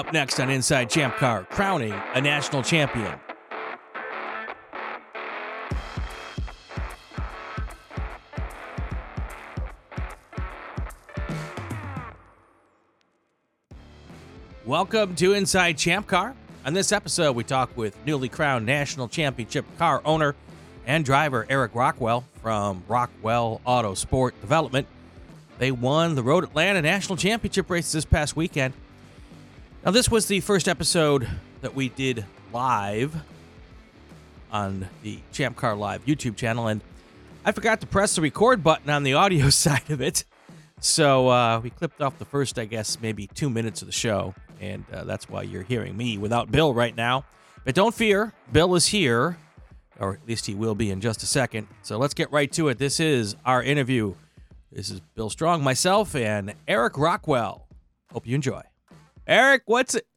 Up next on Inside Champ Car, crowning a national champion. Welcome to Inside Champ Car. On this episode, we talk with newly crowned national championship car owner and driver Eric Rockwell from Rockwell Auto Sport Development. They won the Road Atlanta National Championship race this past weekend. Now, this was the first episode that we did live on the Champ Car Live YouTube channel, and I forgot to press the record button on the audio side of it. So uh, we clipped off the first, I guess, maybe two minutes of the show, and uh, that's why you're hearing me without Bill right now. But don't fear, Bill is here, or at least he will be in just a second. So let's get right to it. This is our interview. This is Bill Strong, myself, and Eric Rockwell. Hope you enjoy. Eric, what's it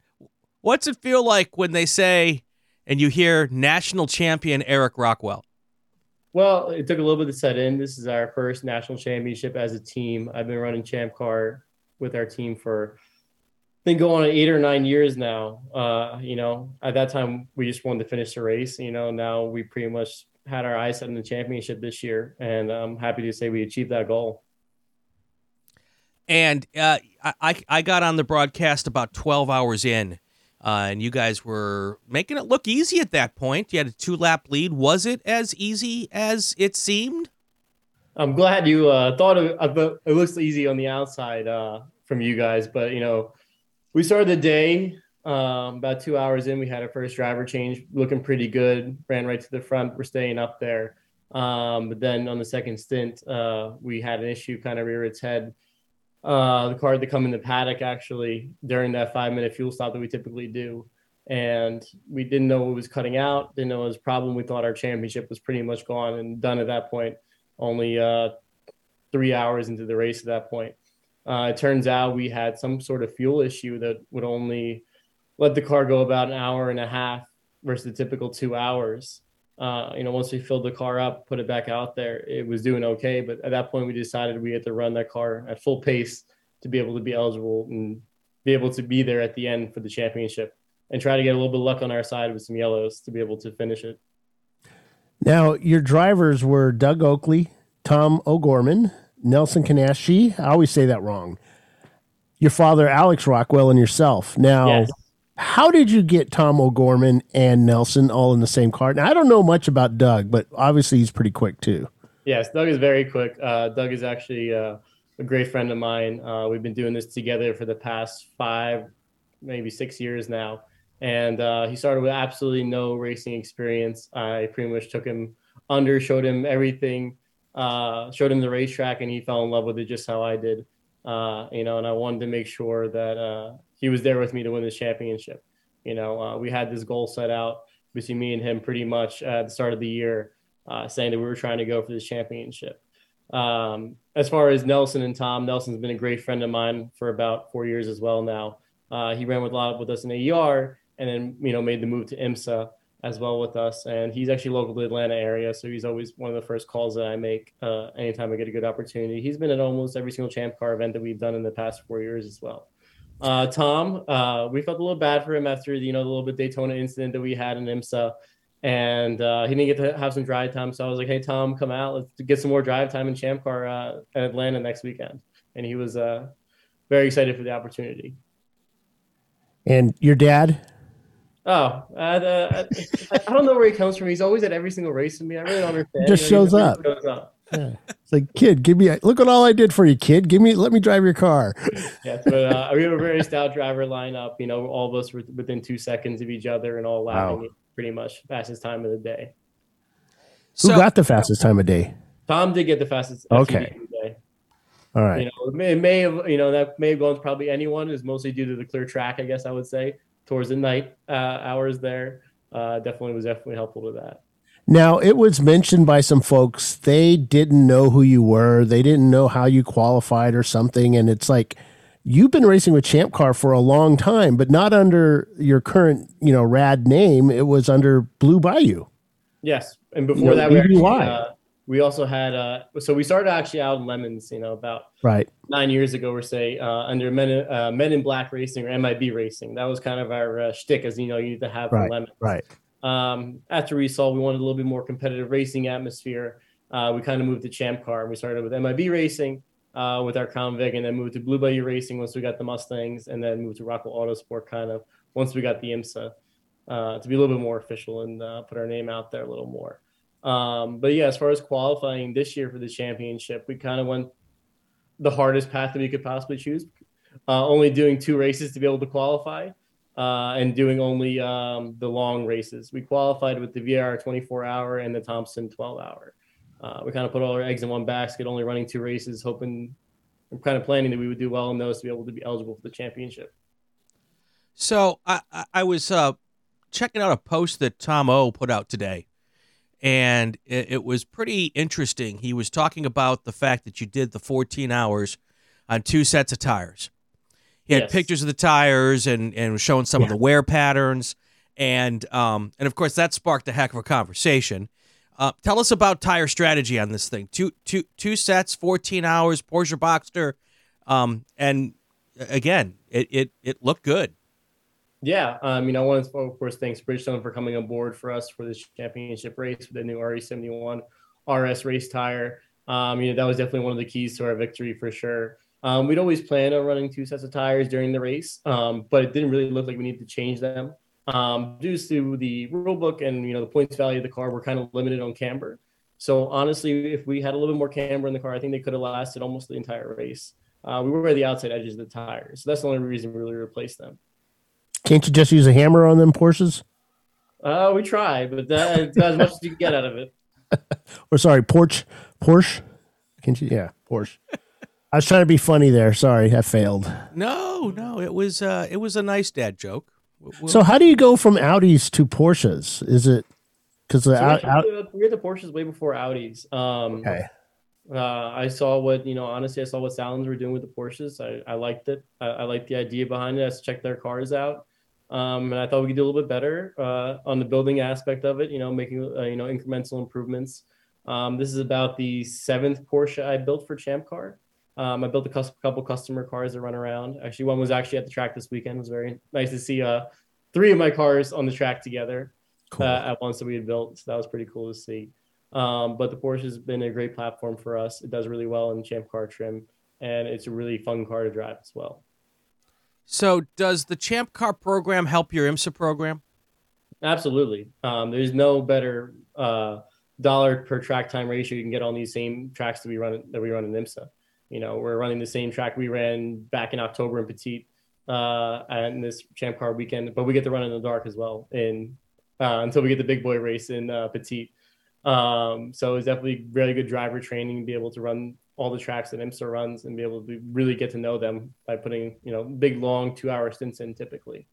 what's it feel like when they say and you hear national champion Eric Rockwell? Well, it took a little bit to set in. This is our first national championship as a team. I've been running Champ Car with our team for been going on eight or nine years now. Uh, you know, at that time we just wanted to finish the race. You know, now we pretty much had our eyes set on the championship this year, and I'm happy to say we achieved that goal. And uh, I I got on the broadcast about 12 hours in, uh, and you guys were making it look easy at that point. You had a two lap lead. Was it as easy as it seemed? I'm glad you uh, thought it, it looks easy on the outside uh, from you guys, but you know, we started the day um, about two hours in. We had our first driver change, looking pretty good. Ran right to the front. We're staying up there. Um, but then on the second stint, uh, we had an issue kind of rear its head uh, the car to come in the paddock actually during that five minute fuel stop that we typically do. And we didn't know what was cutting out, didn't know it was a problem. We thought our championship was pretty much gone and done at that point, only uh, three hours into the race at that point. Uh, it turns out we had some sort of fuel issue that would only let the car go about an hour and a half versus the typical two hours uh, you know, once we filled the car up, put it back out there, it was doing okay. But at that point, we decided we had to run that car at full pace to be able to be eligible and be able to be there at the end for the championship and try to get a little bit of luck on our side with some yellows to be able to finish it. Now, your drivers were Doug Oakley, Tom O'Gorman, Nelson Kanashi. I always say that wrong. Your father, Alex Rockwell, and yourself. Now, yes. How did you get Tom O'Gorman and Nelson all in the same car? Now, I don't know much about Doug, but obviously he's pretty quick too. Yes, Doug is very quick. Uh, Doug is actually uh, a great friend of mine. Uh, we've been doing this together for the past five, maybe six years now. And uh, he started with absolutely no racing experience. I pretty much took him under, showed him everything, uh, showed him the racetrack, and he fell in love with it just how I did. Uh, you know, and I wanted to make sure that he was there with me to win this championship. You know, uh, we had this goal set out between me and him pretty much at the start of the year, uh, saying that we were trying to go for this championship. Um, as far as Nelson and Tom, Nelson's been a great friend of mine for about four years as well now. Uh, he ran with a lot with us in AER and then, you know, made the move to IMSA as well with us. And he's actually local to the Atlanta area. So he's always one of the first calls that I make uh, anytime I get a good opportunity. He's been at almost every single Champ Car event that we've done in the past four years as well. Uh, Tom, uh, we felt a little bad for him after you know the little bit Daytona incident that we had in IMSA, and uh, he didn't get to have some drive time. So I was like, "Hey, Tom, come out. Let's get some more drive time in Champ Car uh, at Atlanta next weekend." And he was uh, very excited for the opportunity. And your dad? Oh, uh, I, I don't know where he comes from. He's always at every single race with me. I really don't understand. Just you know, shows, up. shows up. Yeah. It's like, kid, give me a, look at all I did for you, kid. Give me, let me drive your car. yeah, but uh, we have a very stout driver lineup. You know, all of us were within two seconds of each other and all lapping wow. pretty much fastest time of the day. Who so, got the fastest time of day? Tom did get the fastest. Okay. All right. You know, it may, it may, have, you know, that may have gone to probably anyone. Is mostly due to the clear track, I guess I would say, towards the night uh, hours there. Uh, definitely was definitely helpful to that. Now, it was mentioned by some folks they didn't know who you were, they didn't know how you qualified or something, and it's like you've been racing with Champ Car for a long time, but not under your current, you know, rad name. It was under Blue Bayou. Yes, and before you know, that, we actually, uh, we also had uh, so we started actually out in LeMons you know about right. nine years ago or say uh, under men, uh, men in black racing or mib racing. That was kind of our uh, shtick as you know you need to have right. LeMons. Right um, after saw we wanted a little bit more competitive racing atmosphere uh, we kind of moved to champ car we started with mib racing uh, with our Crown Vic and then moved to Blue Bayou Racing once we got the Mustangs and then moved to Rockwell Autosport kind of once we got the IMSA uh, to be a little bit more official and uh, put our name out there a little more. Um, but yeah, as far as qualifying this year for the championship, we kind of went the hardest path that we could possibly choose. Uh, only doing two races to be able to qualify, uh, and doing only um, the long races. We qualified with the VIR 24 hour and the Thompson 12 hour. Uh, we kind of put all our eggs in one basket, only running two races, hoping, I'm kind of planning that we would do well in those to be able to be eligible for the championship. So I, I was uh, checking out a post that Tom O put out today, and it, it, was pretty interesting. He was talking about the fact that you did the 14 hours on two sets of tires. He had yes. pictures of the tires and and was showing some yeah. of the wear patterns, and um and of course that sparked a heck of a conversation. Uh, tell us about tire strategy on this thing. Two two two sets, 14 hours, Porsche Boxster, um, and again, it it it looked good. Yeah, um, you know, I want to of course thanks Bridgestone for coming on board for us for this championship race with the new RE71 RS race tire. Um, you know, that was definitely one of the keys to our victory for sure. Um, we'd always plan on running two sets of tires during the race, um, but it didn't really look like we needed to change them. Um, due to the rule book and you know the points value of the car, we're kind of limited on camber. So honestly, if we had a little bit more camber in the car, I think they could have lasted almost the entire race. Uh, we were at the outside edges of the tires, so that's the only reason we really replaced them. Can't you just use a hammer on them Porsches? Uh, we try, but that's as much as you can get out of it. or sorry, Porsche, Porsche. Can't you? Yeah, Porsche. I was trying to be funny there. Sorry, I failed. No, no, it was uh, it was a nice dad joke. We'll, so how do you go from Audis to Porsches? Is it because the so out, out, we had the Porsches way before Audis. Um, okay. Uh, I saw what you know. Honestly, I saw what Salons were doing with the Porsches. I, I liked it. I, I liked the idea behind it. I checked their cars out. Um, and I thought we could do a little bit better uh, on the building aspect of it. You know, making uh, you know incremental improvements. Um, this is about the seventh Porsche I built for Champ Car. Um, I built a couple customer cars that run around. Actually, one was actually at the track this weekend. It was very nice to see uh, three of my cars on the track together cool. uh, at once that we had built. So that was pretty cool to see. Um, but the Porsche has been a great platform for us. It does really well in Champ Car trim, and it's a really fun car to drive as well. So, does the Champ Car program help your IMSA program? Absolutely. Um, there's no better uh, dollar per track time ratio you can get on these same tracks that we run that we run in IMSA. You know, we're running the same track we ran back in October in Petit uh, and this Champ Car weekend, but we get to run in the dark as well in uh, until we get the big boy race in uh, Petit. Um, so it's definitely really good driver training to be able to run all the tracks that IMSA runs and be able to really get to know them by putting, you know, big, long two hour stints in typically.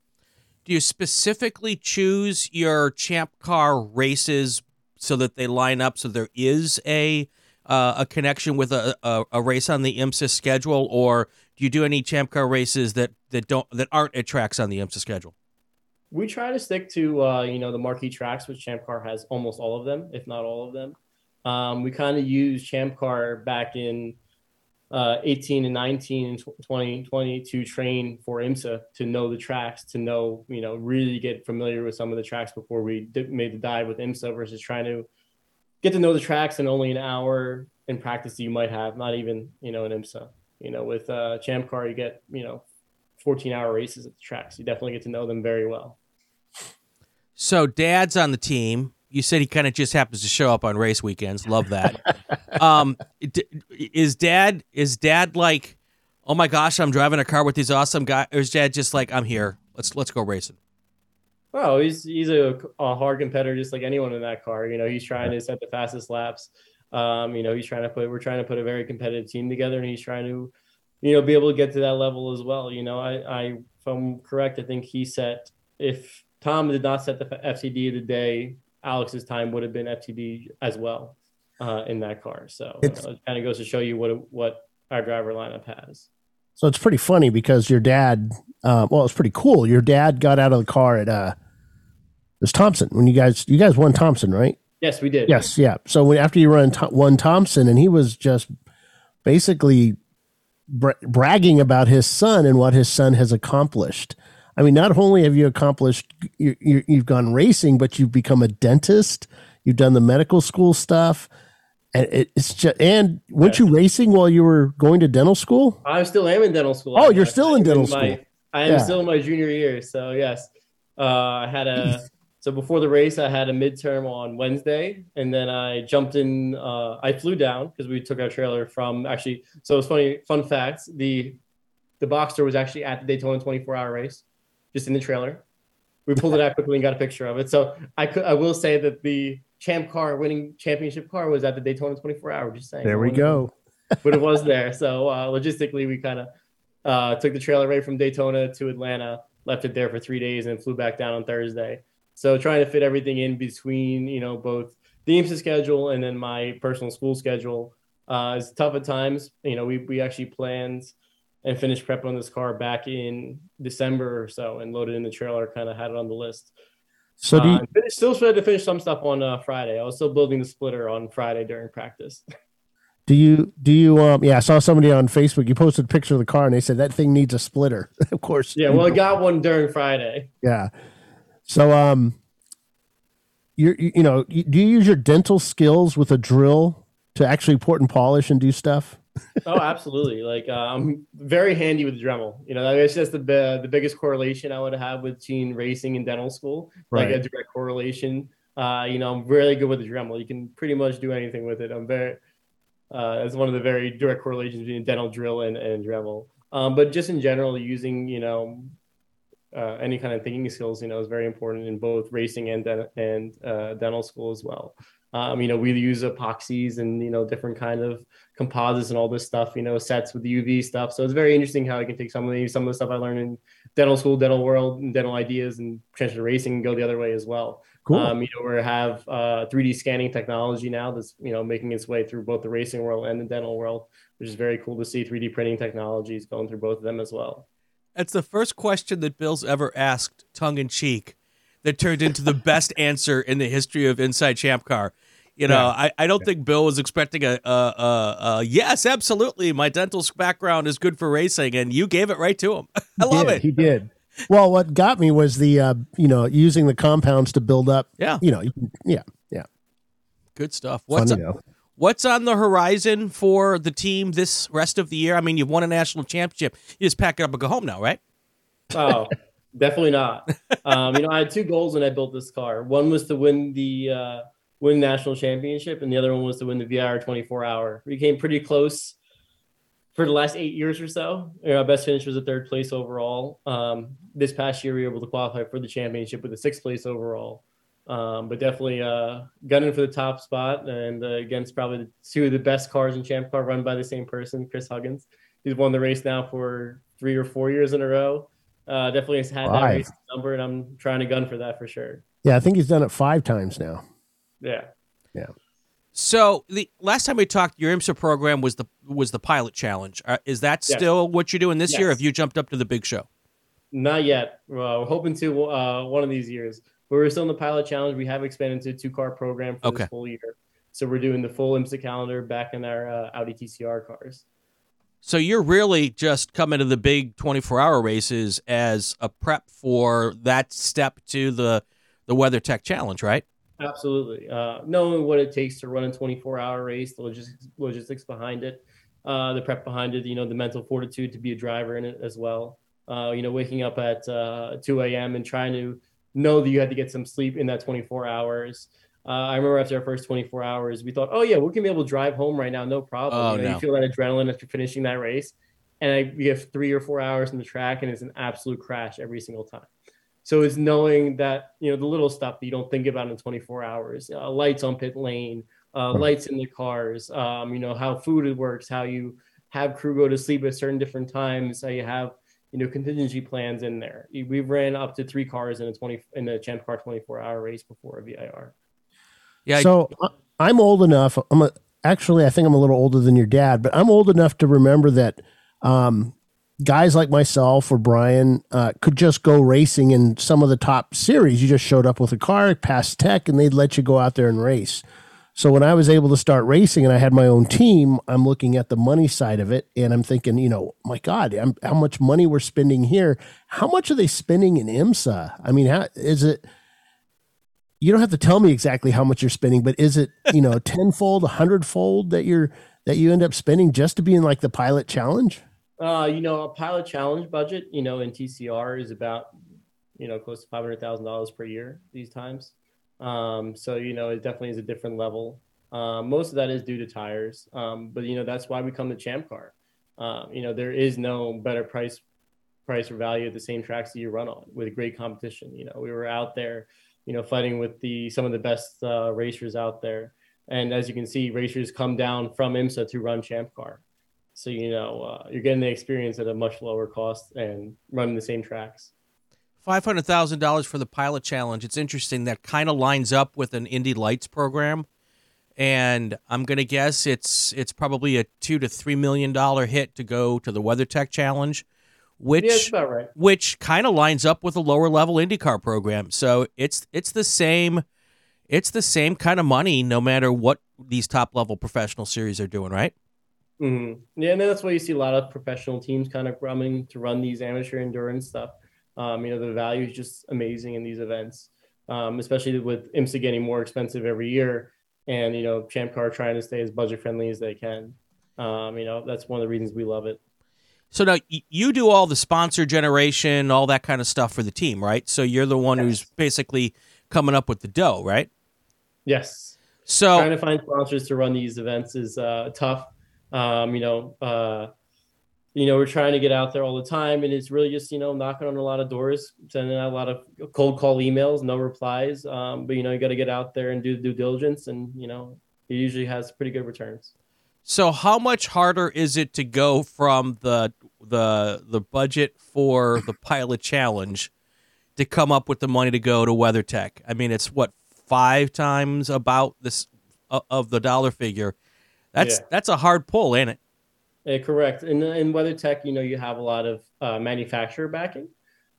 Do you specifically choose your champ car races so that they line up so there is a uh, a connection with a, a, a, race on the IMSA schedule, or do you do any champ car races that, that don't that aren't at tracks on the IMSA schedule? We try to stick to uh, you know the marquee tracks, which Champ Car has almost all of them, if not all of them. Um, we kind of used Champ Car back in uh, 18 and 19 and 2020 to train for IMSA to know the tracks, to know, you know, really get familiar with some of the tracks before we did, made the dive with IMSA versus trying to get to know the tracks in only an hour in practice you might have, not even, you know, an IMSA. You know, with uh, Champ Car, you get, you know, 14 hour races at the tracks. You definitely get to know them very well. So, dad's on the team you said he kind of just happens to show up on race weekends. Love that. um, is dad is dad like, oh my gosh, I'm driving a car with these awesome guys? Or is dad just like, I'm here. Let's let's go racing. Well, he's he's a, a hard competitor, just like anyone in that car. You know, he's trying to set the fastest laps. Um, you know, he's trying to put we're trying to put a very competitive team together, and he's trying to, you know, be able to get to that level as well. You know, I, I if I'm correct, I think he set if Tom did not set the FTD of the day Alex's time would have been FTD as well uh, in that car. So uh, it kind of goes to show you what what our driver lineup has. So it's pretty funny because your dad, uh, well, it's pretty cool. Your dad got out of the car at uh, it was Thompson when you guys you guys won Thompson, right? Yes, we did. Yes, yeah. So when, after you run one Thompson, and he was just basically bra- bragging about his son and what his son has accomplished. I mean, not only have you accomplished, you, you, you've gone racing, but you've become a dentist. You've done the medical school stuff, and it's just. And weren't you racing while you were going to dental school? I still am in dental school. Oh, you're still in dental school. My, I am yeah. still in my junior year. So yes, uh, I had a. So before the race, I had a midterm on Wednesday, and then I jumped in. Uh, I flew down because we took our trailer from actually. So it's funny. Fun facts: the the Boxster was actually at the Daytona 24 hour race, just in the trailer. We pulled it out quickly and got a picture of it. So I could, I will say that the champ car, winning championship car, was at the Daytona 24 hour. Just saying. There we go. but it was there. So uh, logistically, we kind of uh, took the trailer right from Daytona to Atlanta, left it there for three days, and flew back down on Thursday. So trying to fit everything in between, you know, both the IMSA schedule and then my personal school schedule uh, is tough at times. You know, we, we actually planned and finished prep on this car back in December or so and loaded in the trailer, kind of had it on the list. So do you, uh, still tried to finish some stuff on uh, Friday. I was still building the splitter on Friday during practice. Do you do you um yeah, I saw somebody on Facebook, you posted a picture of the car and they said that thing needs a splitter. of course. Yeah, well I got one during Friday. Yeah. So, um, you you know, do you use your dental skills with a drill to actually port and polish and do stuff? Oh, absolutely. Like uh, I'm very handy with Dremel. You know, it's just the the biggest correlation I would have with teen racing and dental school, right. like a direct correlation. Uh, you know, I'm really good with the Dremel. You can pretty much do anything with it. I'm very. Uh, it's one of the very direct correlations between dental drill and, and Dremel. Um, but just in general, using you know uh, any kind of thinking skills, you know, is very important in both racing and and uh, dental school as well. Um, you know, we use epoxies and you know different kind of composites and all this stuff. You know, sets with UV stuff. So it's very interesting how I can take some of the some of the stuff I learned in dental school, dental world, and dental ideas, and transfer racing and go the other way as well. Cool. Um, you know, we have uh, 3D scanning technology now that's you know making its way through both the racing world and the dental world, which is very cool to see 3D printing technologies going through both of them as well. That's the first question that Bill's ever asked, tongue in cheek, that turned into the best answer in the history of Inside Champ Car. You know, yeah. I, I don't yeah. think Bill was expecting a, a, a, a, yes, absolutely. My dental background is good for racing, and you gave it right to him. I love did, it. He did. Well, what got me was the uh, you know using the compounds to build up. Yeah. You know. Yeah. Yeah. Good stuff. What's Funny, What's on the horizon for the team this rest of the year? I mean, you've won a national championship. You just pack it up and go home now, right? Oh, definitely not. Um, you know, I had two goals when I built this car. One was to win the uh, win national championship, and the other one was to win the VIR 24 hour. We came pretty close for the last eight years or so. You know, our best finish was a third place overall. Um, this past year, we were able to qualify for the championship with a sixth place overall. Um, but definitely uh, gunning for the top spot and uh, against probably two of the best cars in Champ Car run by the same person, Chris Huggins. He's won the race now for three or four years in a row. Uh, definitely has had five. that race number, and I'm trying to gun for that for sure. Yeah, I think he's done it five times now. Yeah. Yeah. So the last time we talked, your IMSA program was the was the pilot challenge. Uh, is that yes. still what you're doing this yes. year? Have you jumped up to the big show? Not yet. we're hoping to uh, one of these years but we're still in the pilot challenge. We have expanded to a two car program for okay. this full year. So we're doing the full IMSA calendar back in our uh, Audi TCR cars. So you're really just coming to the big 24 hour races as a prep for that step to the the WeatherTech Challenge, right? Absolutely. Uh, knowing what it takes to run a 24 hour race, the logistics, logistics behind it, uh, the prep behind it, you know, the mental fortitude to be a driver in it as well. Uh, you know, waking up at uh, 2 a.m. and trying to know that you had to get some sleep in that 24 hours. Uh, I remember after our first 24 hours, we thought, oh, yeah, we can be able to drive home right now, no problem. Oh, you, know, no. you feel that adrenaline after finishing that race. And I, we have three or four hours in the track, and it's an absolute crash every single time. So it's knowing that, you know, the little stuff that you don't think about in 24 hours, uh, lights on pit lane, uh, lights in the cars, um, you know, how food works, how you have crew go to sleep at certain different times, how you have you know contingency plans in there. We ran up to three cars in a twenty in a Champ Car twenty four hour race before a VIR. Yeah. So I, I'm old enough. I'm a, actually I think I'm a little older than your dad, but I'm old enough to remember that um, guys like myself or Brian uh, could just go racing in some of the top series. You just showed up with a car, passed tech, and they'd let you go out there and race. So when I was able to start racing and I had my own team, I'm looking at the money side of it and I'm thinking, you know, my God, I'm, how much money we're spending here? How much are they spending in IMSA? I mean, how is it? You don't have to tell me exactly how much you're spending, but is it you know tenfold, a hundredfold that you're that you end up spending just to be in like the pilot challenge? Uh, you know, a pilot challenge budget, you know, in TCR is about, you know, close to five hundred thousand dollars per year these times. Um, so you know, it definitely is a different level. Um, most of that is due to tires, um, but you know that's why we come to Champ Car. Um, you know, there is no better price price or value at the same tracks that you run on with a great competition. You know, we were out there, you know, fighting with the some of the best uh, racers out there, and as you can see, racers come down from IMSA to run Champ Car. So you know, uh, you're getting the experience at a much lower cost and running the same tracks. Five hundred thousand dollars for the pilot challenge. It's interesting. That kind of lines up with an Indy Lights program, and I'm gonna guess it's it's probably a two to three million dollar hit to go to the WeatherTech challenge, which yeah, right. which kind of lines up with a lower level IndyCar program. So it's it's the same, it's the same kind of money no matter what these top level professional series are doing, right? Mm-hmm. Yeah, and that's why you see a lot of professional teams kind of coming to run these amateur endurance stuff um, you know, the value is just amazing in these events, um, especially with IMSA getting more expensive every year, and you know, Champ Car trying to stay as budget friendly as they can. Um, you know, that's one of the reasons we love it. So now you do all the sponsor generation, all that kind of stuff for the team, right? So you're the one yes. who's basically coming up with the dough, right? Yes. So trying to find sponsors to run these events is uh, tough. Um, you know, uh, you know, we're trying to get out there all the time, and it's really just you know knocking on a lot of doors, sending out a lot of cold call emails, no replies. Um, but you know, you got to get out there and do the due diligence, and you know, it usually has pretty good returns. So, how much harder is it to go from the the the budget for the pilot challenge to come up with the money to go to WeatherTech? I mean, it's what five times about this uh, of the dollar figure. That's yeah. that's a hard pull, ain't it? Uh, correct. In in WeatherTech, you know, you have a lot of uh, manufacturer backing,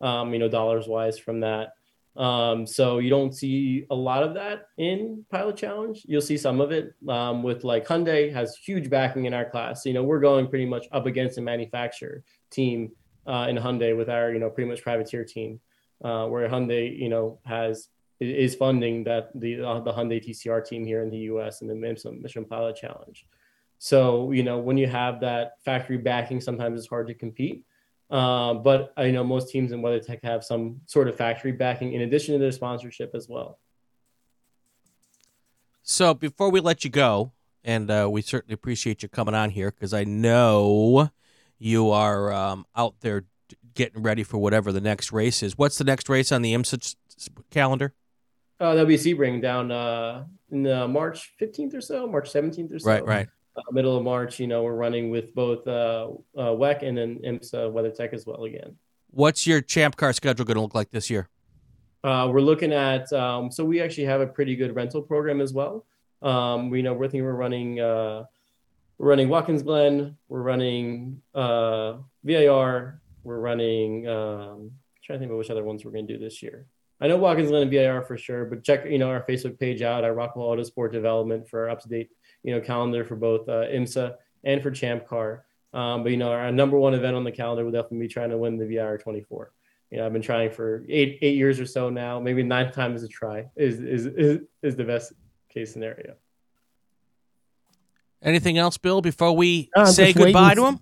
um, you know, dollars wise from that. Um, so you don't see a lot of that in Pilot Challenge. You'll see some of it um, with like Hyundai has huge backing in our class. You know, we're going pretty much up against a manufacturer team uh, in Hyundai with our you know pretty much privateer team, uh, where Hyundai you know has is funding that the uh, the Hyundai TCR team here in the U.S. and the Michelin Pilot Challenge. So, you know, when you have that factory backing, sometimes it's hard to compete. Uh, but I know most teams in WeatherTech have some sort of factory backing in addition to their sponsorship as well. So before we let you go, and uh, we certainly appreciate you coming on here because I know you are um, out there getting ready for whatever the next race is. What's the next race on the IMSA calendar? Uh, that'll be Sebring down uh, in uh, March 15th or so, March 17th or so. Right, right uh, middle of March, you know, we're running with both uh, uh, WEC and then IMSA WeatherTech as well again. What's your Champ Car schedule going to look like this year? Uh, we're looking at, um, so we actually have a pretty good rental program as well. Um, we know we're thinking we're running, uh, we're running Watkins Glen, we're running uh, VIR, we're running, um, trying to think about which other ones we're going to do this year. I know Watkins Glen and VIR for sure, but check, you know, our Facebook page out at Rockwell Autosport Development for up to date you know calendar for both uh, IMSA and for Champ Car. Um, but you know, our number one event on the calendar would definitely be trying to win the VIR 24. You know, I've been trying for eight eight years or so now. Maybe ninth time is a try is is is, is the best case scenario. Anything else, Bill? Before we uh, say goodbye to him.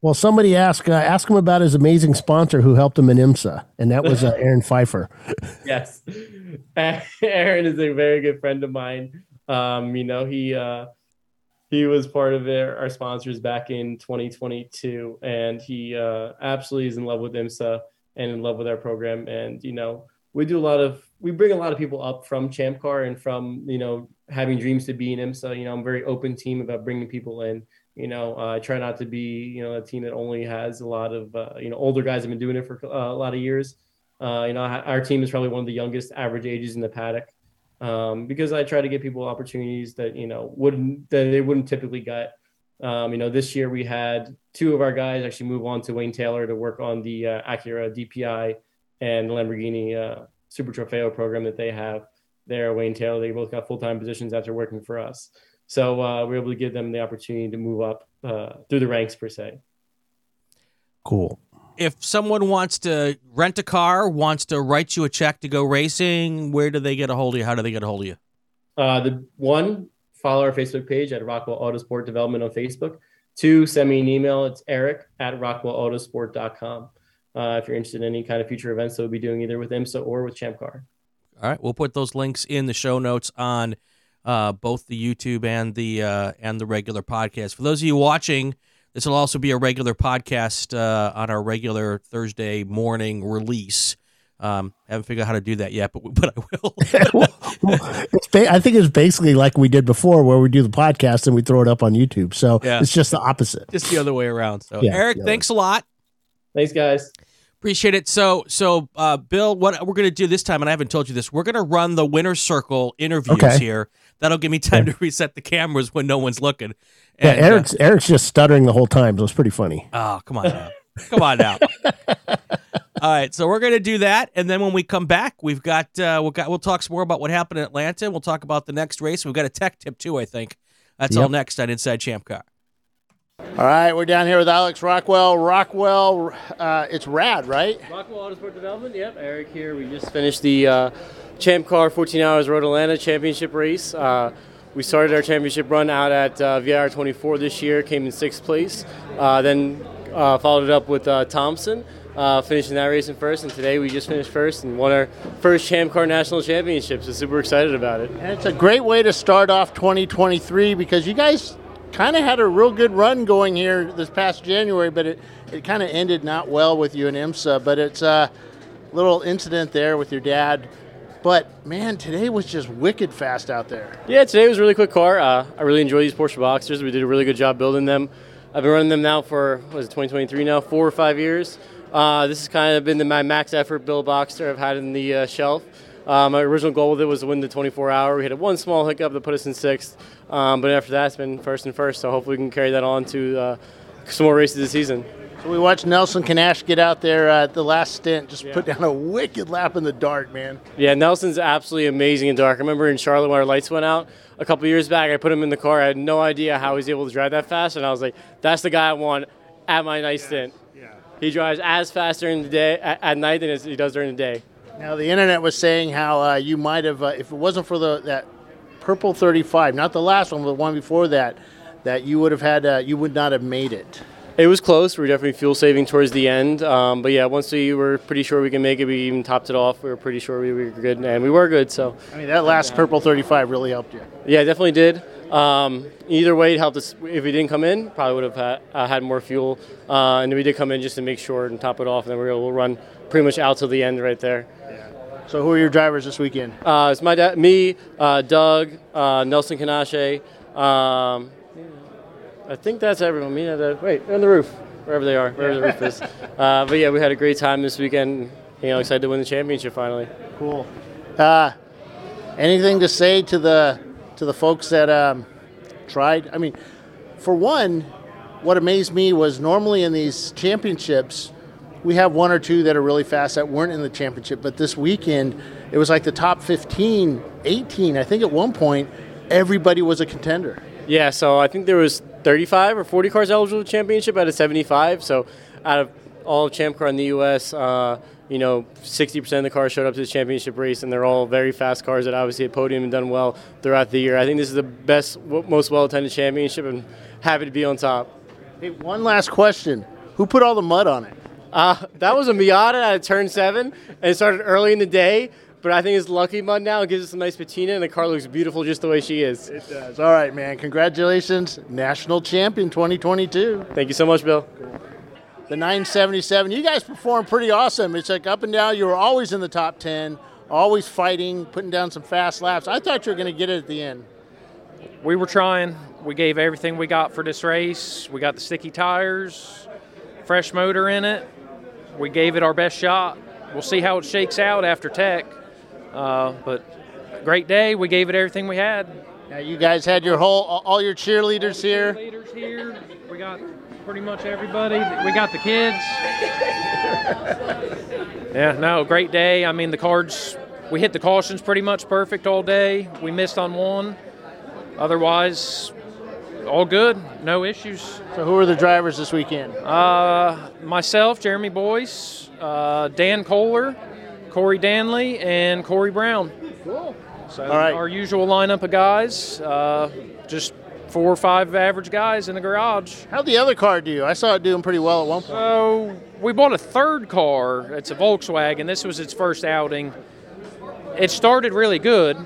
Well, somebody asked uh, ask him about his amazing sponsor who helped him in IMSA, and that was uh, Aaron Pfeiffer. yes, Aaron is a very good friend of mine. Um, you know, he uh, he was part of their, our sponsors back in 2022 and he uh, absolutely is in love with imsa and in love with our program. And you know we do a lot of we bring a lot of people up from champ car and from you know having dreams to be in imsa. You know i'm very open team about bringing people in. You know uh, i try not to be you know a team that only has a lot of uh, you know older guys have been doing it for a lot of years. Uh, you know our team is probably one of the youngest average ages in the paddock um, because I try to give people opportunities that you know wouldn't that they wouldn't typically get Um, you know, this year we had two of our guys actually move on to Wayne Taylor to work on the uh, Acura DPI and Lamborghini uh, Super Trofeo program that they have there. Wayne Taylor, they both got full time positions after working for us. So uh, we're able to give them the opportunity to move up uh, through the ranks per se. Cool. If someone wants to rent a car, wants to write you a check to go racing, where do they get a hold of you? How do they get a hold of you? Uh, the one, follow our Facebook page at Rockwell Autosport Development on Facebook. Two, send me an email. It's eric at rockwellautosport.com. Uh, if you're interested in any kind of future events that we'll be doing either with IMSA or with Champ Car. All right, we'll put those links in the show notes on uh, both the YouTube and the uh, and the regular podcast. For those of you watching, this will also be a regular podcast uh, on our regular Thursday morning release. Um, haven't figured out how to do that yet, but but I will. it's ba- I think it's basically like we did before, where we do the podcast and we throw it up on YouTube. So Yeah. it's just the opposite. Just the other way around. So, Yeah, Eric, yeah. thanks a lot. Thanks, guys. Appreciate it. So, so uh, Bill, what we're going to do this time, and I haven't told you this, we're going to run the winner circle interviews Okay. here. That'll give me time to reset the cameras when no one's looking. Yeah, And, uh, Eric's Eric's just stuttering the whole time. So it's pretty funny. Oh, come on now. come on now. All right, so we're going to do that, and then when we come back, we've got uh, we'll got we'll talk some more about what happened in Atlanta. We'll talk about the next race. We've got a tech tip too. I think that's all next on Inside Champ Car. All right, we're down here with Alex Rockwell. Rockwell, uh, it's rad, right? Rockwell Autosport Development. Yep, Eric here. We just finished the uh, Champ Car 14 Hours Road Atlanta Championship race. Uh, we started our championship run out at uh, VIR 24 this year, came in sixth place. Uh, then uh, followed it up with uh, Thompson, uh, finishing that race in first. And today we just finished first and won our first Champ Car National Championship. So super excited about it. And it's a great way to start off 2023 because you guys kind of had a real good run going here this past January, but it, it kind of ended not well with you and IMSA. But it's a little incident there with your dad. But man, today was just wicked fast out there. Yeah, today was a really quick car. Uh, I really enjoy these Porsche Boxsters. We did a really good job building them. I've been running them now for what is it 2023 now, four or five years. Uh, this has kind of been the, my max effort build Boxster I've had in the uh, shelf. Uh, my original goal with it was to win the 24 hour. We had one small hiccup that put us in sixth, um, but after that, it's been first and first. So hopefully we can carry that on to uh, some more races this season. So we watched Nelson Canache get out there uh, at the last stint, just put down a wicked lap in the dark, man. Yeah, Nelson's absolutely amazing in dark. I remember in Charlotte when our lights went out a couple years back. I put him in the car. I had no idea how he was able to drive that fast, and I was like, "That's the guy I want at my night stint." He drives as fast during the day at, at night than he does during the day. Now the internet was saying how uh, you might have, uh, if it wasn't for the that purple 35, not the last one, but the one before that, that you would have had, uh, you would not have made it. It was close. We were definitely fuel saving towards the end, um, but yeah, once we were pretty sure we could make it, we even topped it off. We were pretty sure we were good, and we were good. So I mean, that last purple 35 really helped you. Yeah, definitely did. Um, either way, it helped us. If we didn't come in, probably would have had, uh, had more fuel. Uh, and we did come in just to make sure and top it off, and then we were able to run pretty much out till the end right there. So who are your drivers this weekend? Uh, it's my dad, me, uh, Doug, uh, Nelson Canache. Um, I think that's everyone. Me, and, uh, wait, on the roof, wherever they are, wherever the roof is. Uh, but yeah, we had a great time this weekend. You know, excited to win the championship finally. Cool. Uh, anything to say to the to the folks that um, tried? I mean, for one, what amazed me was normally in these championships, we have one or two that are really fast that weren't in the championship. But this weekend, it was like the top 15, 18. I think at one point, everybody was a contender. Yeah, so I think there was 35 or 40 cars eligible for the championship out of 75. So out of all of Champ Car in the U.S., uh, you know, 60% of the cars showed up to the championship race, and they're all very fast cars that obviously had podium and done well throughout the year. I think this is the best, most well-attended championship, and happy to be on top. Hey, one last question: Who put all the mud on it? Uh, that was a Miata at turn seven, and it started early in the day. But I think it's lucky mud now. It gives us a nice patina, and the car looks beautiful just the way she is. It does. All right, man. Congratulations, national champion 2022. Thank you so much, Bill. the 977. You guys performed pretty awesome. It's like up and down. You were always in the top 10, always fighting, putting down some fast laps. I thought you were going to get it at the end. we were trying. We gave everything we got for this race. We got the sticky tires, fresh motor in it. We gave it our best shot. We'll see how it shakes out after tech. Uh, but great day. We gave it everything we had. Now you guys had your whole all your cheerleaders here. Leaders here. We got pretty much everybody. We got the kids. yeah, no, great day. I mean, the cards. We hit the cautions pretty much perfect all day. We missed on one. Otherwise, all good. No issues. So who are the drivers this weekend? Uh, myself, Jeremy Boyce, uh, Dan Kohler, Corey Danley, and Corey Brown. Cool. So All right. our usual lineup of guys, uh, just four or five average guys in the garage. How'd the other car do? I saw it doing pretty well at one point. So we bought a third car. It's a Volkswagen. This was its first outing. It started really good,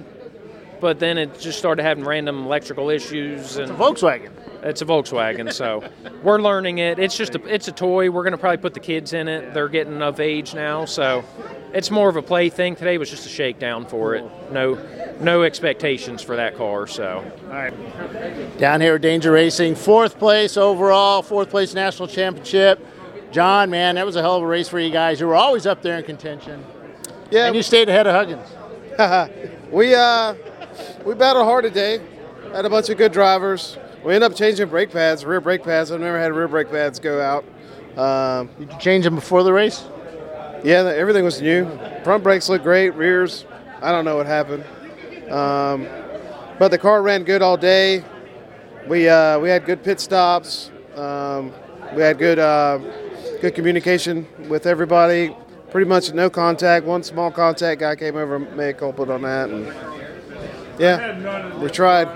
but then it just started having random electrical issues and Volkswagen. it's a Volkswagen, so we're learning it. It's just a, it's a toy. We're gonna probably put the kids in it. They're getting of age now, so it's more of a play thing. Today was just a shakedown for it. No, no expectations for that car. So all right. Down here at Danger Racing, fourth place overall, fourth place national championship. John, man, that was a hell of a race for you guys. You were always up there in contention, Yeah, and you stayed ahead of Huggins. we uh, we battled hard today. Had a bunch of good drivers. We ended up changing brake pads, rear brake pads. I've never had rear brake pads go out. Um, Did you change them before the race? yeah, everything was new. Front brakes look great. Rears, I don't know what happened. Um, but the car ran good all day. We uh, we had good pit stops. Um, we had good uh, good communication with everybody. Pretty much no contact. One small contact guy came over and made a culprit on that. And yeah, we tried.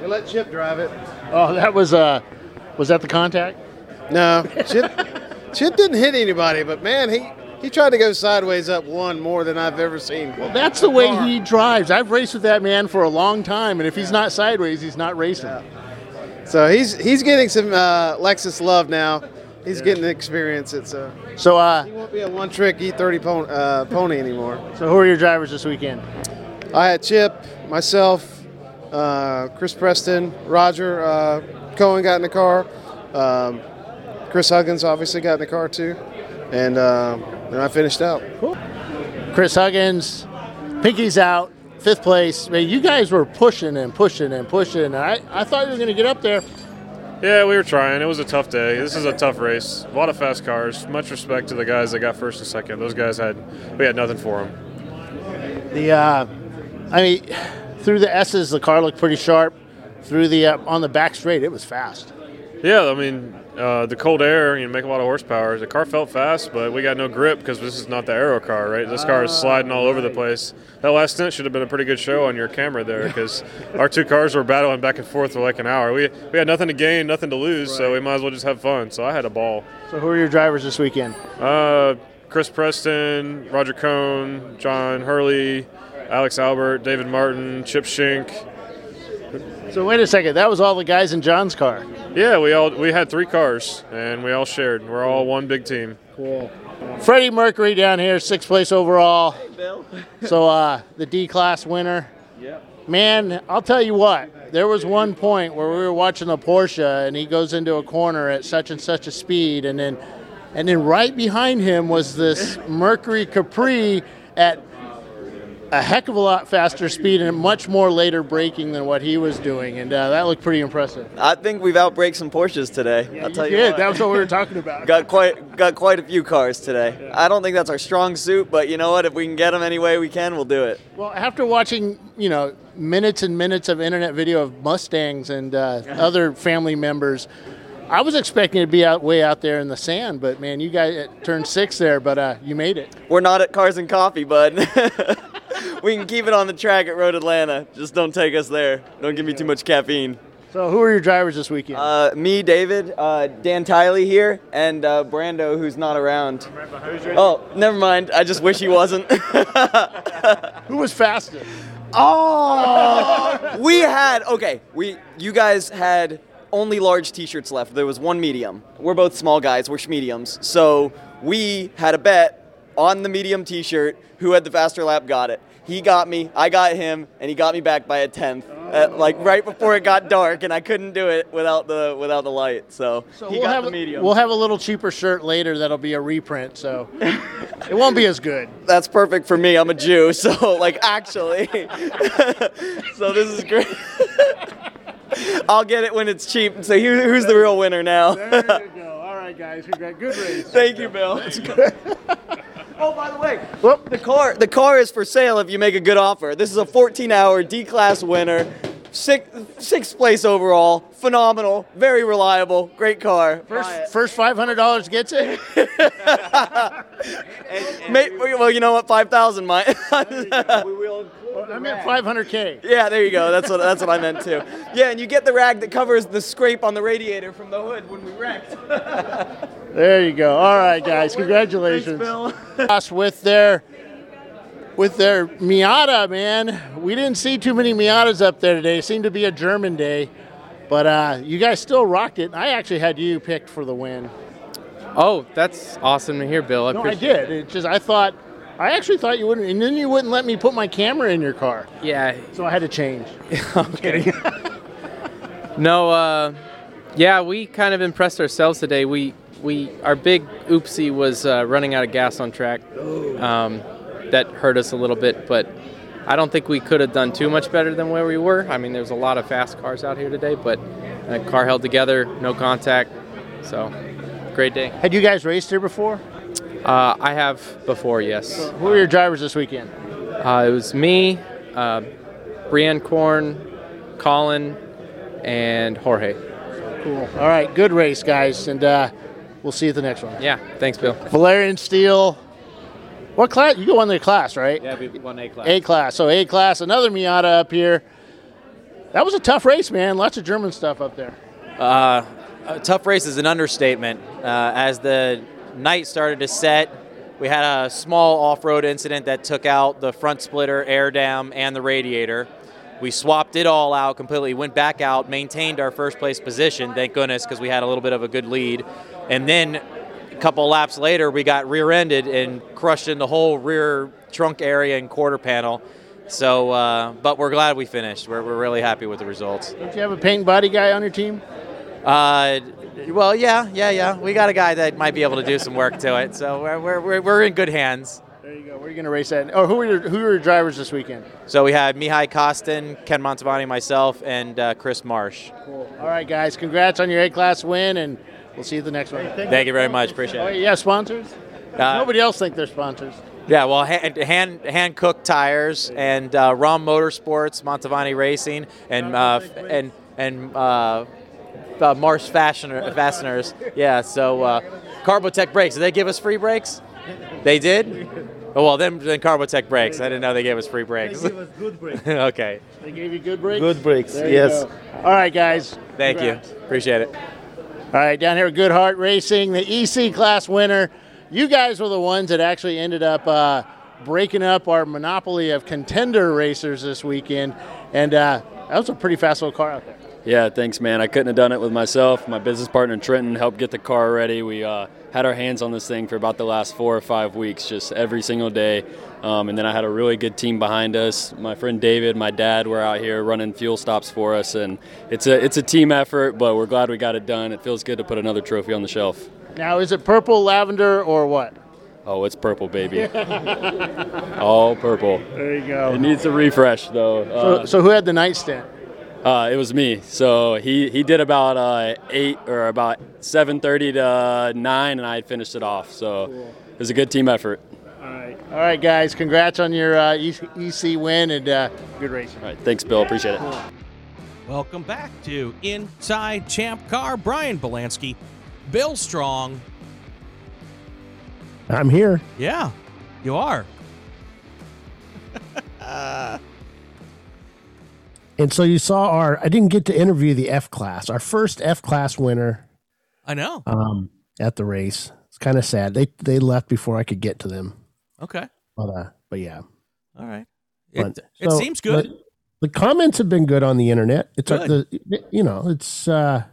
We let Chip drive it. Oh, that was uh, was that the contact? No, Chip, Chip didn't hit anybody, but man, he, he tried to go sideways up one more than I've ever seen. Well, that's the way he drives. I've raced with that man for a long time, and if he's not sideways, he's not racing. So he's he's getting some uh, Lexus love now. He's getting to experience it. So So, uh, he won't be a one-trick E30 pony, uh, pony anymore. so who are your drivers this weekend? I had Chip, myself, uh, Chris Preston, Roger uh, Cohen got in the car. Um, Chris Huggins obviously got in the car too, and uh, then I finished out. Cool. Chris Huggins, Pinky's out, fifth place. Man, you guys were pushing and pushing and pushing. I, I thought you were going to get up there. Yeah, we were trying. It was a tough day. This is a tough race. A lot of fast cars. Much respect to the guys that got first and second. Those guys had we had nothing for them. The, uh, I mean, through the S's, the car looked pretty sharp. Through the uh, on the back straight, it was fast. Yeah, I mean uh, the cold air, you know, make a lot of horsepower. The car felt fast, but we got no grip because this is not the aero car, right? This car is sliding all over the place. That last stint should have been a pretty good show on your camera there because our two cars were battling back and forth for like an hour. We we had nothing to gain, nothing to lose, so we might as well just have fun. So I had a ball. So, who are your drivers this weekend? Uh, Chris Preston, Roger Cohn, John Hurley, Alex Albert, David Martin, Chip Shink. So, wait a second. That was all the guys in John's car. Yeah, we all we had three cars and we all shared. We're all one big team. Cool. Freddie Mercury down here, sixth place overall. So, uh, the D class winner. Man, I'll tell you what. There was one point where we were watching the Porsche, and he goes into a corner at such and such a speed, and then, and then right behind him was this Mercury Capri at a heck of a lot faster speed and much more later braking than what he was doing, and uh, that looked pretty impressive. I think we've outbraked some Porsches today. I'll tell you. did. what. That was what we were talking about. got quite got quite a few cars today. I don't think that's our strong suit, but you know what? If we can get them any way we can, we'll do it. Well, after watching, you know, minutes and minutes of internet video of Mustangs and uh, other family members, I was expecting to be out way out there in the sand. But man, you guys turned six there, but uh, you made it. We're not at Cars and Coffee, bud. we can keep it on the track at Road Atlanta. Just don't take us there. Don't give me too much caffeine. So, who are your drivers this weekend? Uh, me, David, uh, Dan Tiley here, and uh, Brando, who's not around. Oh, never mind. I just wish he wasn't. who was fastest? Oh, we had okay. We you guys had only large T-shirts left. There was one medium. We're both small guys. We're mediums. So we had a bet on the medium T-shirt. Who had the faster lap got it. He got me. I got him, and he got me back by a tenth. at, like right before it got dark, and I couldn't do it without the without the light. So, So he we'll got have the a- We'll have a little cheaper shirt later that'll be a reprint, so it won't be as good. That's perfect for me. I'm a Jew, so like actually, so this is great. I'll get it when it's cheap. So who, who's the real winner now? There you go. All right, guys. Congrats. Good race. Thank you, Bill. Oh, by the way, Whoop. the car the car is for sale if you make a good offer. This is a 14-hour D-class winner, sixth sixth place overall, phenomenal, very reliable, great car. First, first five hundred dollars gets it. May- well, you know what? Five thousand might. I meant five hundred k. Yeah, there you go. That's what that's what I meant too. Yeah, and you get the rag that covers the scrape on the radiator from the hood when we wrecked. There you go. All right, guys. Congratulations. Thanks, Us with their with their Miata, man. We didn't see too many Miatas up there today. It seemed to be a German day, but uh, you guys still rocked it. I actually had you picked for the win. Oh, that's awesome to hear, Bill. I No, I appreciate did. It just I thought I actually thought you wouldn't, and then you wouldn't let me put my camera in your car. Yeah. so I had to change. okay. no, uh, yeah, we kind of impressed ourselves today. We we our big oopsie was uh, running out of gas on track. Um, that hurt us a little bit, but I don't think we could have done too much better than where we were. I mean, there's a lot of fast cars out here today, but the car held together, no contact. So, great day. Had you guys raced here before? Uh, I have before, yes. Who were your drivers this weekend? Uh, it was me, uh, Brienne Korn, Colin, and Jorge. Cool. All right, good race, guys, and uh, we'll see you at the next one. Yeah, thanks, Bill. Valerian Steel. What class? You go on the class, right? Yeah, we won A class. A class. So A class, another Miata up here. That was a tough race, man. Lots of German stuff up there. Uh, a tough race is an understatement. Uh, as the night started to set, we had a small off-road incident that took out the front splitter, air dam, and the radiator. We swapped it all out completely, went back out, maintained our first place position, thank goodness, because we had a little bit of a good lead. And then a couple laps later, we got rear-ended and crushed in the whole rear trunk area and quarter panel. So, uh, but we're glad we finished. We're, we're really happy with the results. Don't you have a paint body guy on your team? Uh, well, yeah, yeah, yeah. We got a guy that might be able to do some work to it, so we're, we're, we're, we're in good hands. There you go. Where are you going to race at? Oh, who are your, who are your drivers this weekend? So we have Mihai Kostin, Ken Montavani, myself, and uh, Chris Marsh. Cool. All right, guys. Congrats on your A class win, and we'll see you the next one. Thank you very much. Appreciate Oh, it. yeah, sponsors. Uh, Nobody else think they're sponsors. Yeah, well, hand hand, Hankook tires and uh, Rom Motorsports, Montavani Racing, and uh, f- and and uh, Marsh Fastener, Fasteners. Yeah, so uh, Carbotech brakes. Did they give us free brakes? They did. Oh, well, then then Carbotech brakes. I didn't know they gave us free brakes. They gave us good brakes. okay. They gave you good brakes. Good brakes, yes. go. All right, guys. Thank Congrats. you. Appreciate it. All right, down here at Good Heart Racing, the EC class winner. You guys were the ones that actually ended up uh, breaking up our monopoly of contender racers this weekend, and uh, that was a pretty fast little car out there. Yeah, thanks, man. I couldn't have done it with myself. My business partner Trenton helped get the car ready. We uh, had our hands on this thing for about the last four or five weeks, just every single day. Um, and then I had a really good team behind us. My friend David, my dad were out here running fuel stops for us, and it's a it's a team effort. But we're glad we got it done. It feels good to put another trophy on the shelf. Now, is it purple, lavender, or what? Oh, it's purple, baby. All purple. There you go. It needs a refresh, though. So, Uh, so who had the night stint? Uh, it was me. So he, he did about uh, eight or about seven thirty to nine, and I had finished it off. So it was a good team effort. All right, all right, guys. Congrats on your uh, EC win and uh, good race. All right, thanks, Bill. Appreciate it. Welcome back to Inside Champ Car. Brian Bielanski, Bill Strong. I'm here. Yeah, you are. And so you saw our. I didn't get to interview the F class, our first F class winner I know. um, at the race. It's kind of sad. They they left before I could get to them. Okay. But uh, but yeah. All right. It, But- it seems good. The comments have been good on the internet. It's uh, the you know it's uh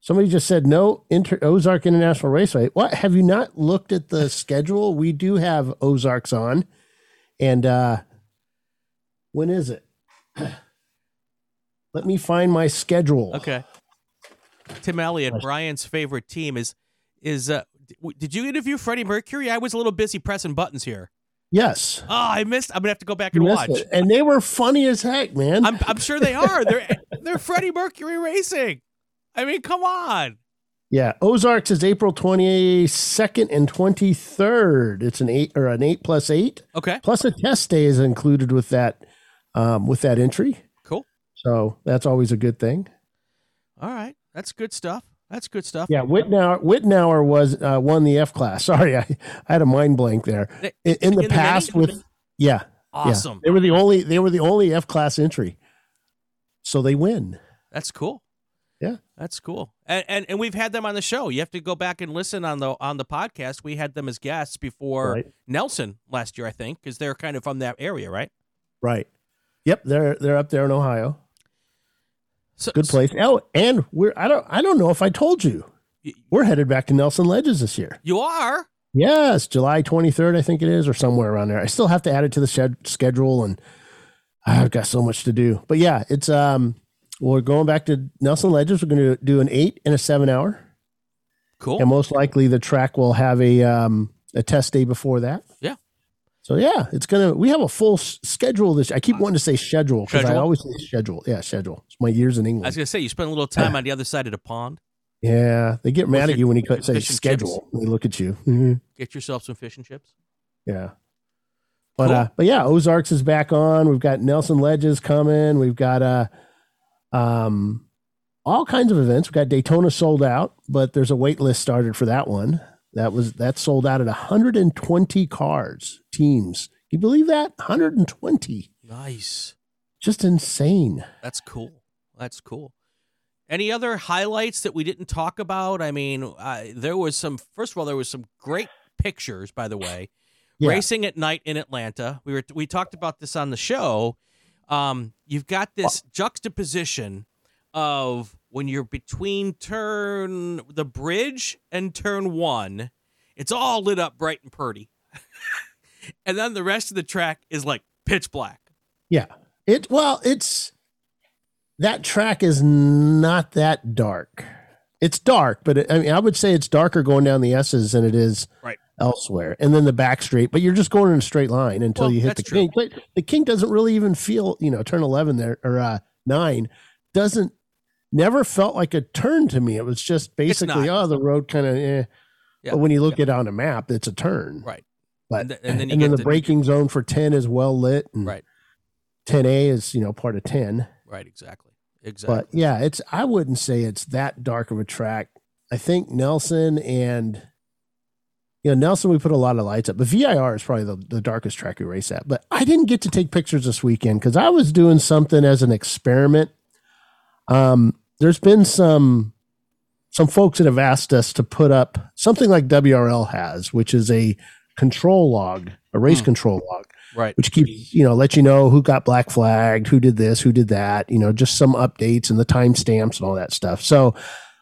somebody just said no inter- Ozark International Raceway. What have you not looked at the schedule? We do have Ozarks on, and uh when is it? Let me find my schedule. Okay. Tim Elliott, Brian's favorite team is is. Uh, did you interview Freddie Mercury? I was a little busy pressing buttons here. Yes. Oh, I missed. I'm gonna have to go back and watch. it. And they were funny as heck, man. I'm I'm sure they are. They're they're Freddie Mercury racing. I mean, come on. Yeah, Ozarks is April twenty second and twenty third. It's an eight or an eight plus eight. Okay. Plus a test day is included with that um, with that entry. Cool. So that's always a good thing. All right, that's good stuff. That's good stuff. Yeah, Wittenauer, Wittenauer was uh, won the F class. Sorry, I, I had a mind blank there. In, in the In past, mini? with yeah, yeah. Awesome. they were the only they were the only F class entry, so they win. That's cool. Yeah. That's cool. And, and and we've had them on the show. You have to go back and listen on the on the podcast. We had them as guests before Right. Nelson last year, I think, because they're kind of from that area, right? Right. Yep, they're they're up there in Ohio. So, Good place. Oh, and we're I don't I don't know if I told you. We're headed back to Nelson Ledges this year. You are. Yes, July 23rd, I think it is, or somewhere around there. I still have to add it to the shed schedule, and I've got so much to do. But yeah, it's um, we're going back to Nelson Ledges. We're going to do an eight and a seven hour, Cool. and most likely the track will have a um a test day before that. Yeah. So yeah, it's gonna. We have a full schedule. This I keep wanting to say schedule because I always say schedule. Yeah, schedule. It's my years in England. I was gonna say you spend a little time on the other side of the pond. Yeah, they get mad at you when you say schedule. They look at you. Mhm. Get yourself some fish and chips. Yeah. But Cool. uh but yeah, Ozarks is back on. We've got Nelson Ledges coming. We've got uh um all kinds of events. We've got Daytona sold out, but there's a wait list started for that one. That was that sold out at 120 cars, teams. Can you believe that? 120. Nice. Just insane. That's cool. That's cool. Any other highlights that we didn't talk about? I mean, uh, there was some. First of all, there was some great pictures. By the way, Yeah. racing at night in Atlanta. We were we talked about this on the show. Um, you've got this juxtaposition of when you're between turn the bridge and turn one, it's all lit up bright and pretty, and then the rest of the track is like pitch black. Yeah. It well, it's that track is not that dark. It's dark, but it, I mean, I would say it's darker going down the S's than it is Right. elsewhere. And then the back straight, but you're just going in a straight line until Well, you hit the true. kink. But the king doesn't really even feel, you know, turn 11 there or uh, nine doesn't never felt like a turn to me. It was just basically, oh, the road kind of, eh. Yeah. But when you look at it on a map, it's a turn. Right. But And th- and then you and get then the braking zone for 10 is well lit. And Right. 10A is, you know, part of 10. Right. Exactly. Exactly. But yeah, it's I wouldn't say it's that dark of a track. I think Nelson and you know, Nelson we put a lot of lights up, but VIR is probably the, the darkest track we race at. But I didn't get to take pictures this weekend because I was doing something as an experiment. Um, there's been some some folks that have asked us to put up something like WRL has, which is a control log, a race Hmm. control log right. which keeps you know let you know who got black flagged, who did this, who did that. You know, just some updates and the timestamps and all that stuff. So,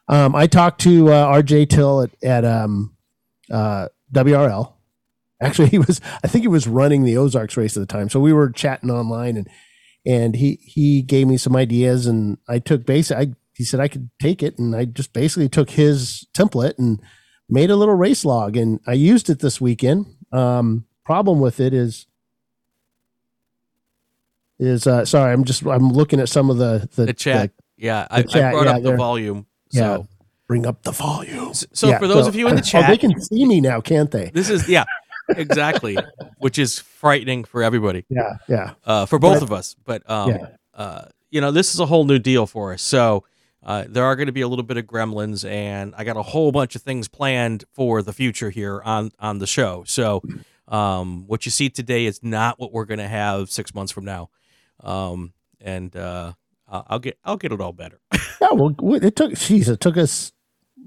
um, I talked to uh, RJ Till at, at um, uh, WRL. Actually, he was I think he was running the Ozarks race at the time. So we were chatting online and and he he gave me some ideas and I took basic. I he said I could take it and I just basically took his template and made a little race log and I used it this weekend. Um, problem with it is is uh sorry i'm just i'm looking at some of the the, The chat. yeah, I, the chat, I brought yeah, up the volume. yeah So, bring up the volume so Yeah, for those of you in the oh, they can see me now can't they this is yeah, exactly, which is frightening for everybody. yeah yeah uh, for both But- of us. But um, Yeah. uh, you know, this is a whole new deal for us. So uh, there are going to be a little bit of gremlins, and I got a whole bunch of things planned for the future here on on the show. So um, what you see today is not what we're going to have six months from now. Um, and uh, I'll get I'll get it all better. yeah well it took geez it took us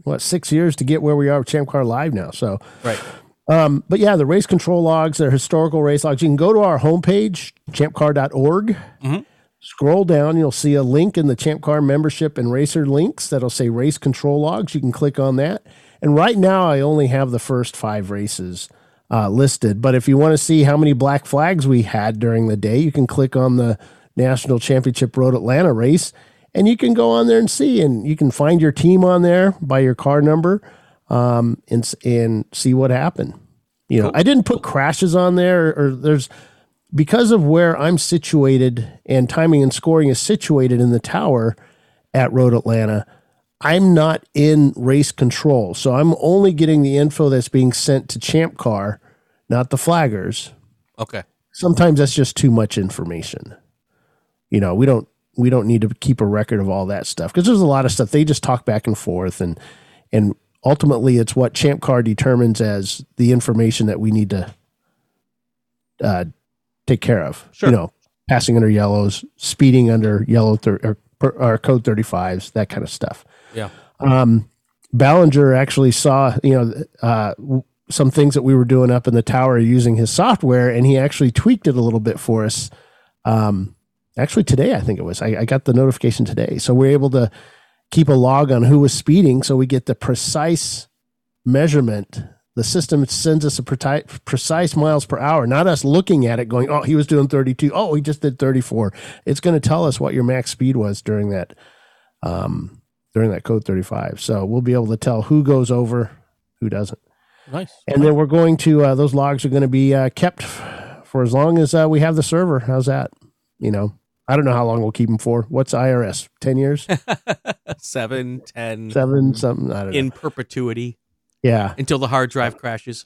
what six years to get where we are with champ car live now so right. um but yeah the race control logs they're historical race logs you can go to our homepage champcar.org Mhm. Scroll down, you'll see a link in the Champ Car membership and racer links that'll say race control logs. You can click on that. And right now, I only have the first five races uh, listed. But if you want to see how many black flags we had during the day, you can click on the National Championship Road Atlanta race. and you can go on there and see, and you can find your team on there by your car number, um, and and see what happened. You know, I didn't put crashes on there, or, or there's because of where I'm situated and timing and scoring is situated in the tower at Road Atlanta. I'm not in race control, so I'm only getting the info that's being sent to Champ Car, not the flaggers Okay. sometimes that's just too much information. You know, we don't we don't need to keep a record of all that stuff because there's a lot of stuff they just talk back and forth and and ultimately it's what Champ Car determines as the information that we need to uh, take care of. Sure. You know, passing under yellows, speeding under yellow thir- or, or code 35s, that kind of stuff. Yeah. Um, Ballinger actually saw, you know, uh, some things that we were doing up in the tower using his software, and he actually tweaked it a little bit for us. Um, actually, today I think it was. I, I got the notification today, so we're able to keep a log on who was speeding, so we get the precise measurement. The system sends us a precise miles per hour, not us looking at it going, "Oh, he was doing 32. Oh, he just did 34." It's going to tell us what your max speed was during that um, during that code 35. So we'll be able to tell who goes over, who doesn't. Nice. And then we're going to uh, those logs are going to be uh, kept f- for as long as uh, we have the server. How's that? You know, I don't know how long we'll keep them for. What's IRS? Ten years, Seven, ten, seven, something. I don't know. in perpetuity yeah. until the hard drive crashes.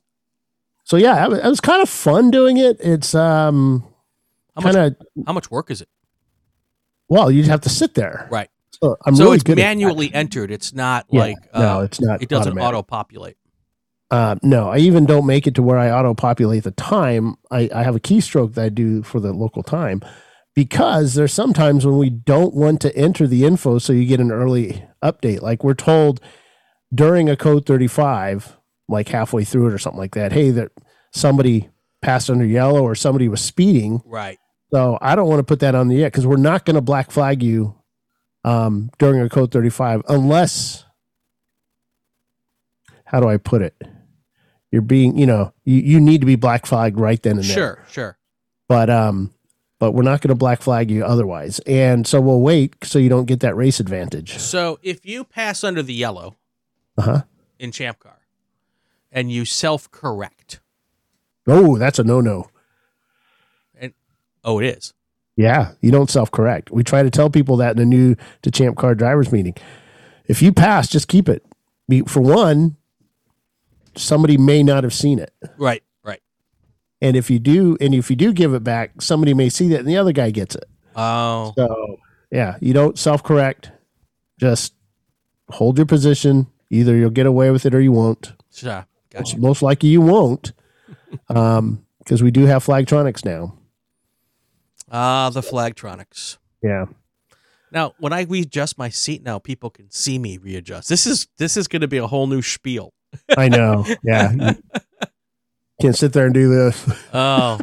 So yeah, it was, kind of fun doing it. It's um How much, kind of how much work is it? well, you'd have to sit there. Right. So I'm so really it's manually entered. It's not Yeah, like uh, no, it's not It doesn't auto populate. Uh, no, I even don't make it to where I auto populate the time. I, I have a keystroke that I do for the local time because there's sometimes when we don't want to enter the info so you get an early update. Like we're told during a code 35, like halfway through it or something like that, hey, that somebody passed under yellow or somebody was speeding. Right. So I don't want to put that on the yet because we're not going to black flag you um, during a code 35 unless, how do I put it? You're being, you know, you, you need to be black flagged right then and there. Sure. Sure. But, um, but we're not going to black flag you otherwise. And so we'll wait so you don't get that race advantage. So if you pass under the yellow Uh huh. in Champ Car and you self correct, Oh, that's a no no. and oh, it is. Yeah, you don't self correct. We try to tell people that in a new to Champ Car drivers meeting. If you pass, just keep it. For one, somebody may not have seen it. Right. Right. And if you do, and if you do give it back, somebody may see that and the other guy gets it. Oh. So yeah, you don't self correct. Just hold your position. Either you'll get away with it or you won't. Sure. Most, Gotcha. most likely you won't. Um, because we do have flagtronics now. Ah, the Flagtronics. Yeah. Now, when I readjust my seat now, people can see me readjust. This is this is going to be a whole new spiel. I know. Yeah. Can't sit there and do this. Oh,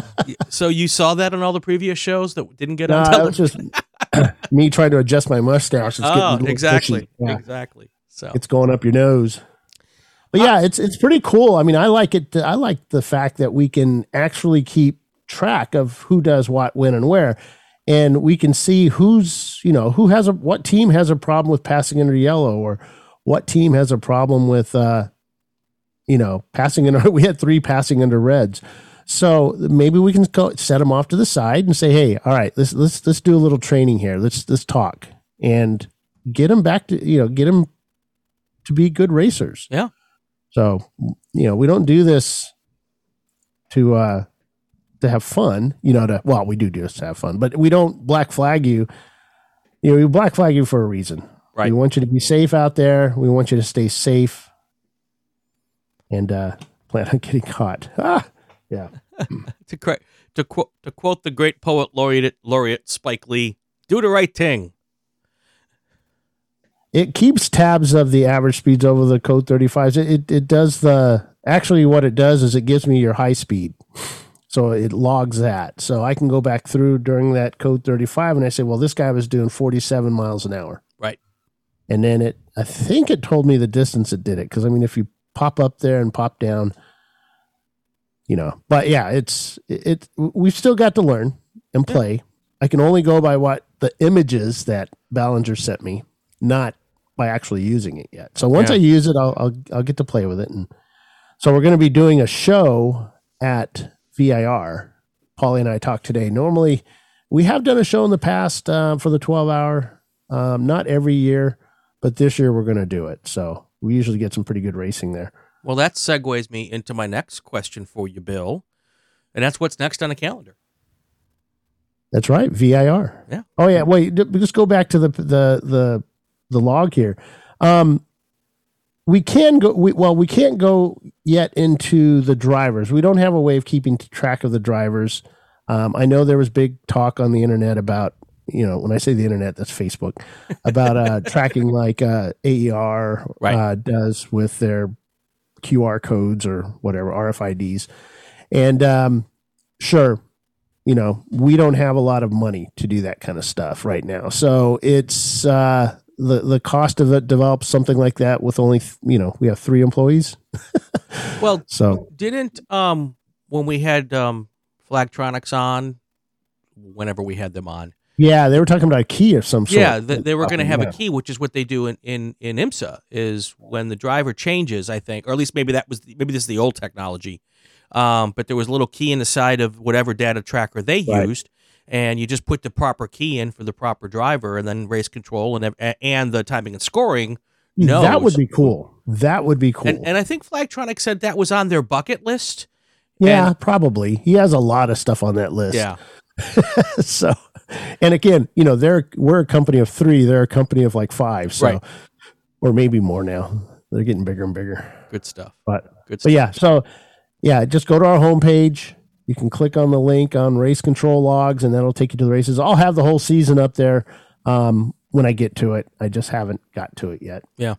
so you saw that on all the previous shows that didn't get on Nah, it was just me trying to adjust my mustache. It's getting oh, exactly. Yeah. exactly. So It's going up your nose. But yeah, it's it's pretty cool. I mean, I like it. I like the fact that we can actually keep track of who does what, when, and where, and we can see who's you know who has a what team has a problem with passing under yellow, or what team has a problem with uh, you know passing under. We had three passing under reds. So maybe we can go set them off to the side and say, "Hey, all right, let's let's let's do a little training here. Let's let's talk and get them back to you know get them to be good racers." Yeah. So you know we don't do this to uh to have fun. You know to well we do do this to have fun, but we don't black flag you. You know we black flag you for a reason. Right. We want you to be safe out there. We want you to stay safe and uh plan on getting caught. Ah, yeah. to cra- to quote to quote the great poet laureate laureate Spike Lee, do the right thing. It keeps tabs of the average speeds over the code 35s it, it, it does the actually what it does is it gives me your high speed. So it logs that. So i can go back through during that code 35 and i say well this guy was doing 47 miles an hour. Right. and then it i think it told me the distance it did it. Because i mean if you pop up there and pop down you know but yeah it's it, it we've still got to learn and play. I can only go by what the images that Ballinger sent me, not by actually using it yet. So once Yeah. I use it, I'll, I'll I'll get to play with it. And so we're going to be doing a show at VIR. Paulie and I talked today. Normally, we have done a show in the past uh, for the 12 hour, um, not every year, but this year we're going to do it. So we usually get some pretty good racing there. Well, that segues me into my next question for you, Bill. And that's what's next on the calendar. That's right, VIR. Yeah. Oh yeah. Wait, d- just go back to the the the the log here. Um, we can go. We, well, we can't go yet into the drivers. We don't have a way of keeping track of the drivers. Um, I know there was big talk on the internet about you know when I say the internet, that's Facebook about uh, tracking like uh, AER uh, does with their QR codes or whatever RFIDs, and um, sure, you know we don't have a lot of money to do that kind of stuff right now. So it's uh, the the cost of it develops something like that with only th- you know we have three employees. Well, So didn't um when we had um Flagtronics on, whenever we had them on, yeah, they were talking about a key of some sort. yeah, th- they were going to have Yeah. a key, which is what they do in, in in IMSA. Is when the driver changes, I think, or at least maybe that was maybe this is the old technology. Um, but there was a little key in the side of whatever data tracker they Right. used, and you just put the proper key in for the proper driver, and then race control and and the timing and scoring. knows. That would be cool. That would be cool. And, and I think Flagtronics said that was on their bucket list. yeah, and- probably. He has a lot of stuff on that list. Yeah. so, and again, you know, they're we're a company of three. They're a company of like five. So, Right. or maybe more now. They're getting bigger and bigger. Good stuff. But Good but yeah, so yeah, just go to our homepage. You can click on the link on race control logs, and that'll take you to the races. I'll have the whole season up there um, when I get to it. I just haven't got to it yet. Yeah.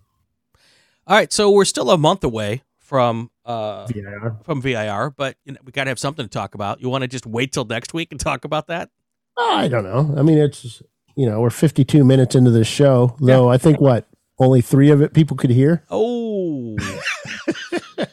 All right, so we're still a month away from uh VIR. from VIR, but you know, we got to have something to talk about. You want to just wait till next week and talk about that? I don't know. I mean, it's you know we're 52 minutes into this show, though. I think what only three of it people could hear. Oh.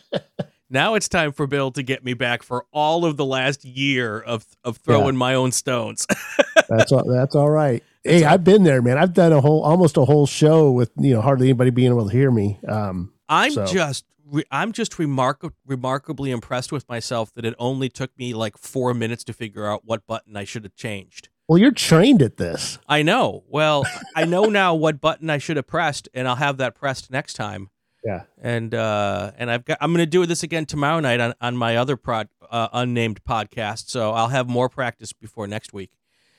now it's time for Bill to get me back for all of the last year of of throwing Yeah. my own stones. That's all, that's all right. Hey, I've been there, man. I've done a whole almost a whole show with you know hardly anybody being able to hear me. Um, I'm so- just I'm just remark- remarkably impressed with myself that it only took me like 4 minutes to figure out what button I should have changed. well, you're trained at this. I know. Well, I know now what button I should have pressed, and I'll have that pressed next time. Yeah. And uh, and I've got I'm going to do this again tomorrow night on on my other prod uh, unnamed podcast. So I'll have more practice before next week.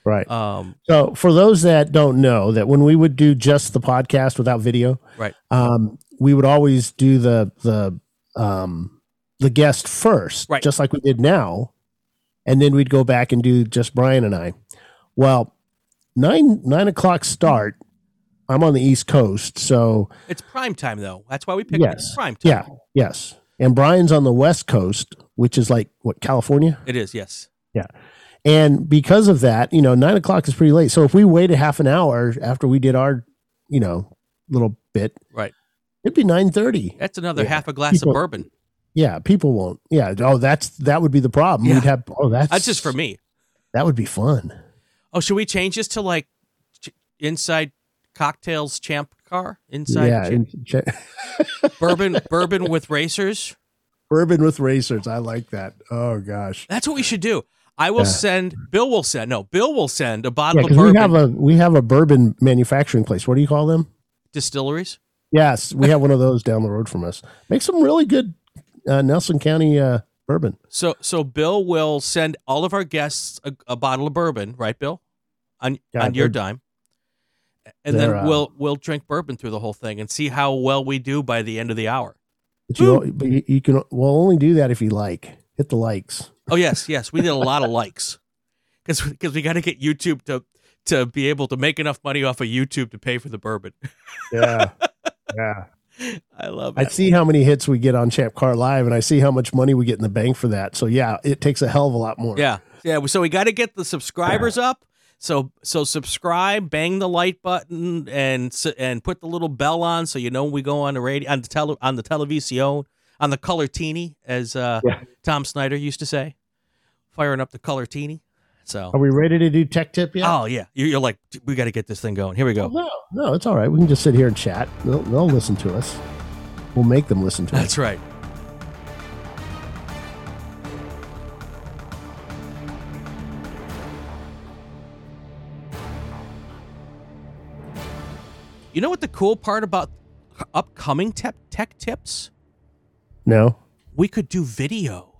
Right. Um. So for those that don't know, that when we would do just the podcast without video, Right. um, we would always do the the um, the guest first, Right. just like we did now, and then we'd go back and do just Brian and I. Well, nine nine o'clock start. I'm on the East Coast, so It's prime time though. That's why we picked yes, prime time. yeah, yes. And Brian's on the West Coast, which is like what California. It is. Yes. Yeah. And because of that, you know, nine o'clock is pretty late. So if we waited half an hour after we did our, you know, little bit, Right. it'd be nine thirty. That's another Yeah. half a glass People- of bourbon. Yeah, people won't. Yeah. Oh, that's that would be the problem. Yeah. We'd have. Oh, that's That's just for me. That would be fun. Oh, should we change this to like inside cocktails champ car? Inside yeah. cha- bourbon bourbon with racers. Bourbon with racers. I like that. Oh gosh. That's what we should do. I will Yeah. send. Bill will send. No, Bill will send a Yeah, bottle of bourbon we have a we have a bourbon manufacturing place. What do you call them? distilleries. Yes, we have one of those down the road from us. Make some really good uh, Nelson County uh, bourbon. So so Bill will send all of our guests a, a bottle of bourbon, right, Bill? On Yeah, on your dime. And then uh, we'll we'll drink bourbon through the whole thing and see how well we do by the end of the hour. But you, but you, you can we'll only do that if you like. Hit the likes. Oh yes, yes, we did a lot of likes because because we got to get YouTube to to be able to make enough money off of YouTube to pay for the bourbon. Yeah. yeah. I love it. I see how many hits we get on Champ Car Live, and I see how much money we get in the bank for that. So yeah, it takes a hell of a lot more. Yeah, yeah. So we got to get the subscribers up. So so subscribe, bang the like button, and and put the little bell on so you know when we go on the radio on the tele on the television on the colortini as uh, Yeah. Tom Snyder used to say, firing up the colortini. So Are we ready to do tech tip yet? Oh yeah, you're, you're like we got to get this thing going. Here we go. No, no, it's all right. We can just sit here and chat. They'll, they'll listen to us. We'll make them listen to us. That's right. You know what the cool part about upcoming tech tech tips? No. We could do video.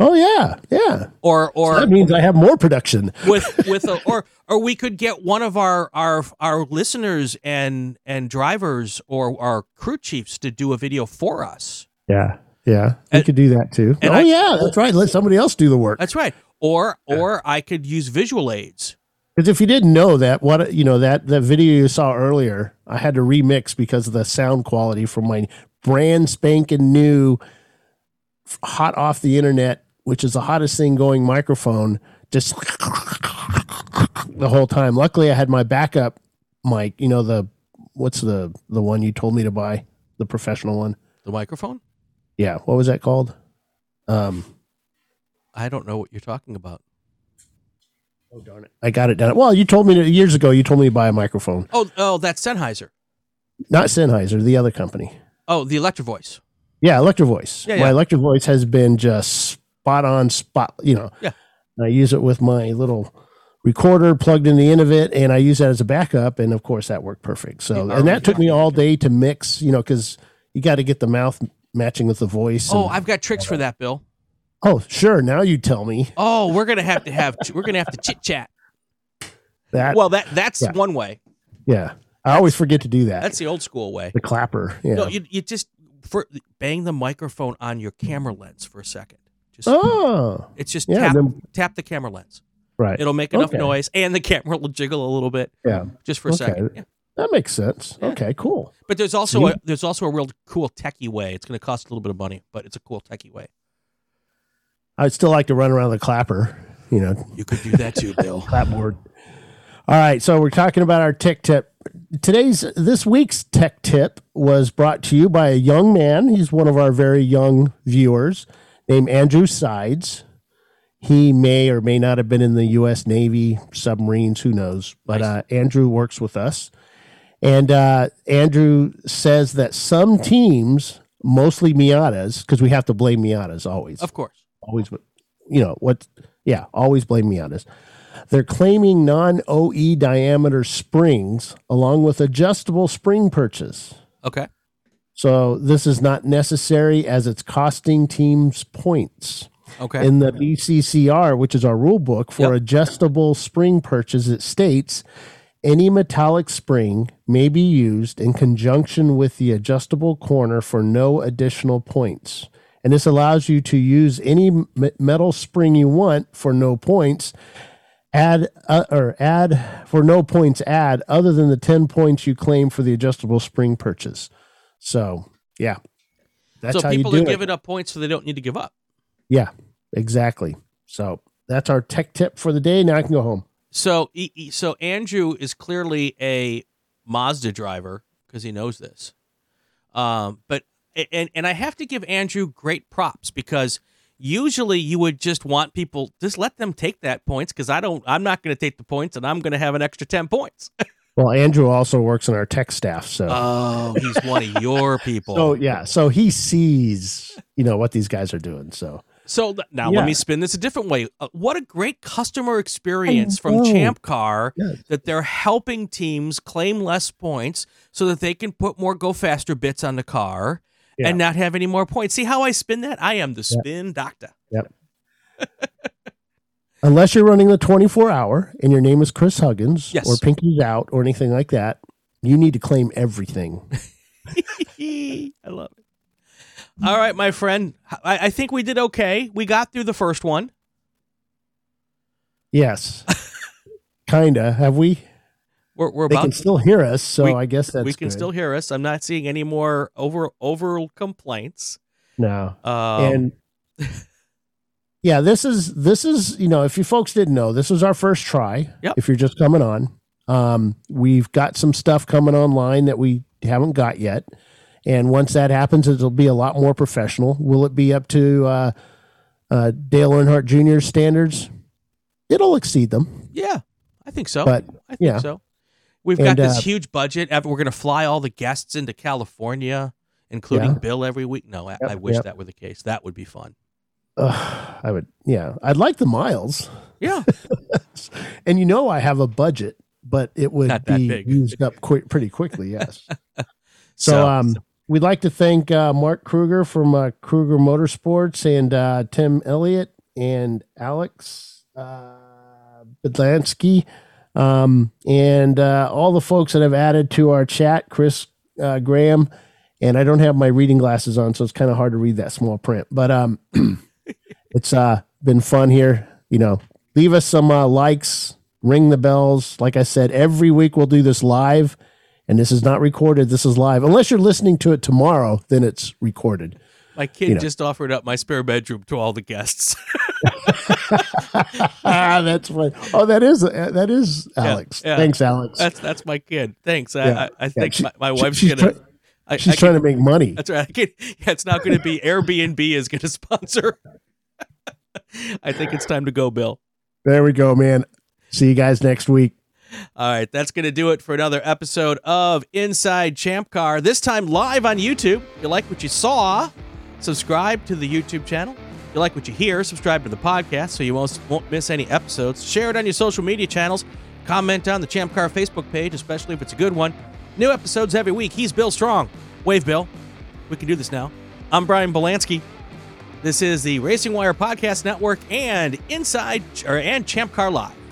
Oh yeah, yeah. Or or So that means I have more production. with with a, or or we could get one of our our our listeners and and drivers or our crew chiefs to do a video for us. Yeah, yeah. We could do that too. Oh I- yeah, that's right. Let somebody else do the work. That's right. Or or I could use visual aids. Because if you didn't know that, what you know that that video you saw earlier, I had to remix because of the sound quality from my brand spanking new, hot off the internet, which is the hottest thing going microphone, just the whole time. Luckily, I had my backup mic. You know the what's the the one you told me to buy, the professional one. The microphone? Yeah, what was that called? Um, I don't know what you're talking about. Oh darn it! I got it down. Well, you told me to, years ago. You told me to buy a microphone, Oh oh, that's Sennheiser. not Sennheiser, the other company. Oh, the Electro Voice. Yeah, Electro Voice. Yeah, My yeah. Electro Voice has been just spot on spot. You know, Yeah. I use it with my little recorder plugged in the end of it, and I use that as a backup. And of course, that worked perfect. So, Yeah. and that took me all day to mix. You know, because you got to get the mouth matching with the voice. Oh, and- I've got tricks for that, Bill. Oh, sure. Now you tell me Oh, we're gonna have to have we're gonna have to chit chat. that. Well, that that's Yeah. one way. yeah, I always forget to do that. That's the old school way. the clapper. Yeah. No, you you just for bang the microphone on your camera lens for a second. Just oh, it's just yeah, tap then- tap the camera lens. right. It'll make enough Okay. noise, and the camera will jiggle a little bit Yeah. just for a Okay. second. Yeah. That makes sense. Okay, cool. But there's also See? a there's also a real cool techie way. It's going to cost a little bit of money, but it's a cool techie way. I'd still like to run around the clapper, you know, You could do that too, Bill. clapboard. All right, so we're talking about our tech tip. Today's this week's tech tip was brought to you by a young man. He's one of our very young viewers named Andrew Sides. He may or may not have been in the U.S. Navy submarines, who knows? But uh, Andrew works with us, and uh, Andrew says that some teams, mostly Miatas, because we have to blame Miatas always Of course. Always you know what yeah always blame me on this they're claiming non-oe diameter springs along with adjustable spring perches Okay. so this is not necessary as it's costing teams points Okay. in the bccr which is our rule book for Yep. adjustable spring perches it states any metallic spring may be used in conjunction with the adjustable corner for no additional points and this allows you to use any metal spring you want for no points add uh, or add for no points add other than the 10 points you claim for the adjustable spring perches. So yeah. That's so how you people are it. giving up points so they don't need to give up. yeah exactly. So that's our tech tip for the day. Now i can go home. So so Andrew is clearly a Mazda driver because he knows this. Um, but and and I have to give Andrew great props because usually you would just want people just let them take that points because I don't I'm not going to take the points and I'm going to have an extra ten points. well andrew also works on our tech staff so oh, he's one of your people. so yeah so he sees you know what these guys are doing so So th- now Yeah. let me spin this a different way. Uh, what a great customer experience from. Champ Car Yes. that they're helping teams claim less points so that they can put more go faster bits on the car Yeah. and not have any more points. See how I spin that? I am the spin doctor. Yep. Unless you're running the 24 hour and your name is Chris Huggins Yes. or Pinky's Out or anything like that, you need to claim everything. I love it. All right, my friend. I, I think we did okay. We got through the first one. yes. Kinda. Have we? We're, we're They about can still hear us, so we- I guess that's we can good. still hear us. I'm not seeing any more over over complaints. no. Um, and yeah, this is this is you know if you folks didn't know, this was our first try. Yep. If you're just coming on, um, we've got some stuff coming online that we haven't got yet, and once that happens, it'll be a lot more professional. Will it be up to uh, uh, Dale Earnhardt Jr. standards? it'll exceed them. Yeah, I think so. But, I think yeah. so. We've And, got this uh, huge budget. We're going to fly all the guests into California, including Yeah. Bill every week. No, I, Yep, I wish yep. that were the case. That would be fun. Ugh, I would, yeah, I'd like the miles. Yeah. and you know, I have a budget, but it would be big. used up quick, pretty quickly. Yes. so, So- um, we'd like to thank uh, Mark Kruger from uh, Kruger Motorsports and uh, Tim Elliott and Alex uh, Bielanski um, and uh, all the folks that have added to our chat, Chris uh, Graham. And I don't have my reading glasses on, so it's kind of hard to read that small print. But um, it's uh, been fun here. You know, leave us some uh, likes, ring the bells. Like I said, every week we'll do this live, and this is not recorded. This is live. Unless you're listening to it tomorrow, then it's recorded. My kid You know. just offered up my spare bedroom to all the guests. ah, that's fun. Oh, that is uh, that is Alex. Yeah, yeah. Thanks, Alex. That's that's my kid. Thanks. Yeah, I, I, think She- my, my she- wife's she's gonna. try- I, she's I trying can- to make money. That's right. I can, yeah, it's not going to be Airbnb is going to sponsor. I think it's time to go, Bill. There we go, man. See you guys next week. All right, that's going to do it for another episode of Inside Champ Car. This time live on YouTube. If you like what you saw, subscribe to the YouTube channel. If you like what you hear, subscribe to the podcast so you won't, won't miss any episodes. Share it on your social media channels. Comment on the Champ Car Facebook page, especially if it's a good one. New episodes every week. He's Bill Strong. Wave Bill. We can do this now. I'm Brian Bielanski. This is the Racing Wire Podcast Network and Inside or and Champ Car Live.